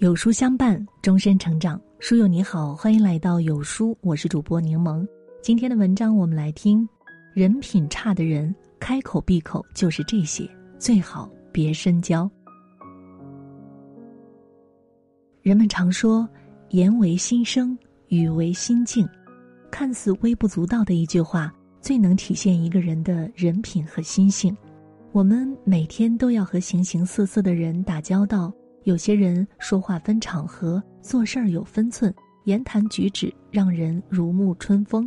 有书相伴，终身成长。书友你好，欢迎来到有书，我是主播柠檬。今天的文章我们来听：人品差的人，开口闭口就是这些，最好别深交。人们常说“言为心声，语为心境”，看似微不足道的一句话，最能体现一个人的人品和心性。我们每天都要和形形色色的人打交道。有些人说话分场合，做事儿有分寸，言谈举止让人如沐春风；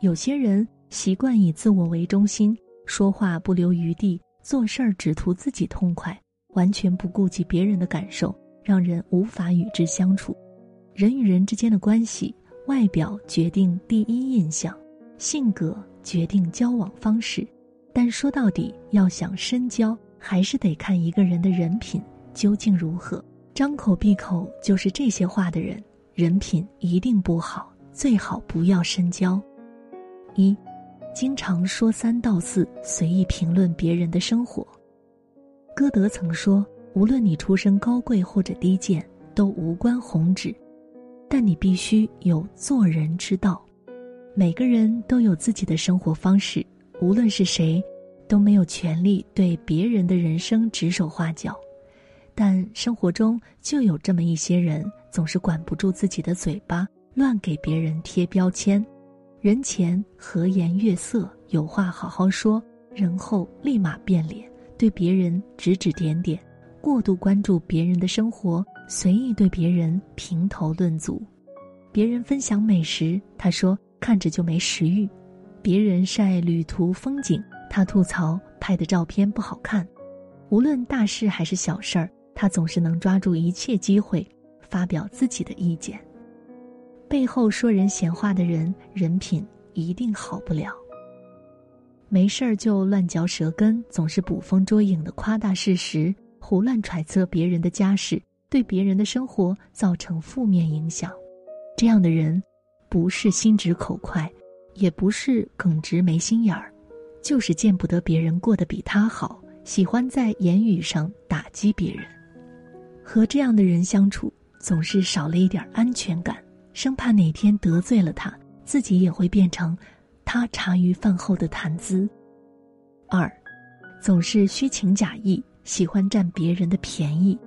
有些人习惯以自我为中心，说话不留余地，做事儿只图自己痛快，完全不顾及别人的感受，让人无法与之相处。人与人之间的关系，外表决定第一印象，性格决定交往方式，但说到底，要想深交，还是得看一个人的人品。究竟如何？张口闭口就是这些话的人，人品一定不好，最好不要深交。一，经常说三道四，随意评论别人的生活。歌德曾说：“无论你出身高贵或者低贱，都无关宏旨，但你必须有做人之道。”每个人都有自己的生活方式，无论是谁，都没有权利对别人的人生指手画脚。但生活中就有这么一些人，总是管不住自己的嘴巴，乱给别人贴标签。人前和颜悦色，有话好好说；人后立马变脸，对别人指指点点，过度关注别人的生活，随意对别人评头论足。别人分享美食，他说看着就没食欲；别人晒旅途风景，他吐槽拍的照片不好看。无论大事还是小事儿。他总是能抓住一切机会，发表自己的意见。背后说人闲话的人，人品一定好不了。没事儿就乱嚼舌根，总是捕风捉影的夸大事实，胡乱揣测别人的家事，对别人的生活造成负面影响。这样的人，不是心直口快，也不是耿直没心眼儿，就是见不得别人过得比他好，喜欢在言语上打击别人。和这样的人相处，总是少了一点安全感，生怕哪天得罪了他，自己也会变成他茶余饭后的谈资。二，总是虚情假意，喜欢占别人的便宜。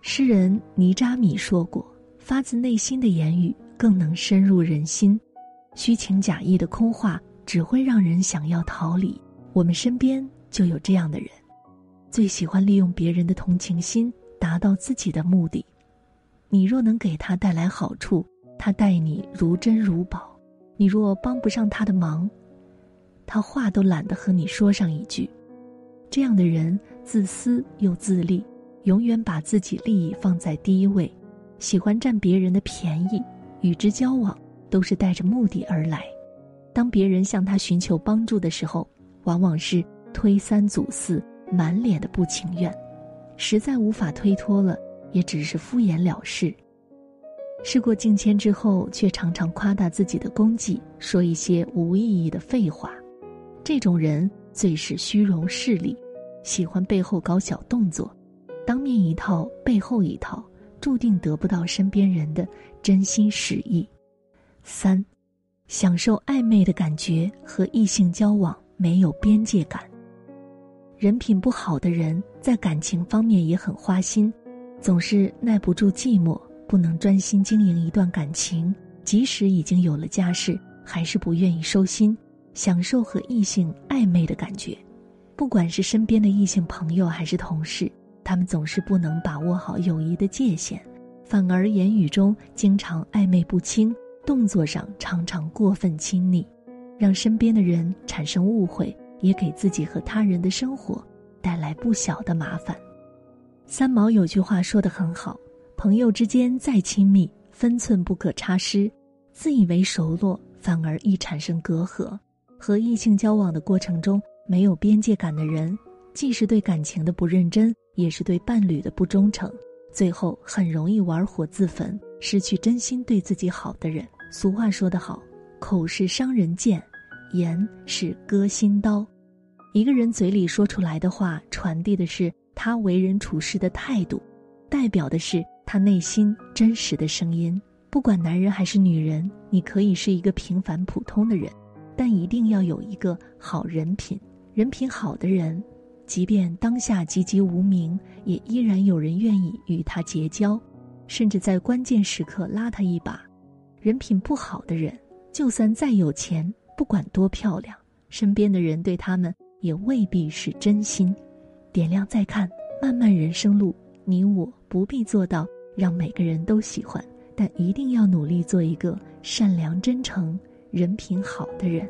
诗人尼扎米说过：“发自内心的言语更能深入人心，虚情假意的空话只会让人想要逃离。”我们身边就有这样的人。最喜欢利用别人的同情心达到自己的目的。你若能给他带来好处，他待你如珍如宝；你若帮不上他的忙，他话都懒得和你说上一句。这样的人自私又自利，永远把自己利益放在第一位，喜欢占别人的便宜。与之交往都是带着目的而来。当别人向他寻求帮助的时候，往往是推三阻四。满脸的不情愿，实在无法推脱了，也只是敷衍了事。事过境迁之后，却常常夸大自己的功绩，说一些无意义的废话。这种人最是虚荣势利，喜欢背后搞小动作，当面一套，背后一套，注定得不到身边人的真心实意。三，享受暧昧的感觉，和异性交往没有边界感。人品不好的人，在感情方面也很花心，总是耐不住寂寞，不能专心经营一段感情。即使已经有了家室，还是不愿意收心，享受和异性暧昧的感觉。不管是身边的异性朋友还是同事，他们总是不能把握好友谊的界限，反而言语中经常暧昧不清，动作上常常过分亲昵，让身边的人产生误会。也给自己和他人的生活带来不小的麻烦。三毛有句话说得很好：“朋友之间再亲密，分寸不可差失；自以为熟络，反而易产生隔阂。”和异性交往的过程中，没有边界感的人，既是对感情的不认真，也是对伴侣的不忠诚，最后很容易玩火自焚，失去真心对自己好的人。俗话说得好：“口是伤人剑。”言是割心刀，一个人嘴里说出来的话，传递的是他为人处事的态度。代表的是他内心真实的声音。不管男人还是女人，你可以是一个平凡普通的人，但一定要有一个好人品。人品好的人，即便当下籍籍无名，也依然有人愿意与他结交，甚至在关键时刻拉他一把。人品不好的人，就算再有钱，不管多漂亮，身边的人对他们也未必是真心。点亮再看，漫漫人生路，你我不必做到让每个人都喜欢。但一定要努力做一个善良、真诚、人品好的人。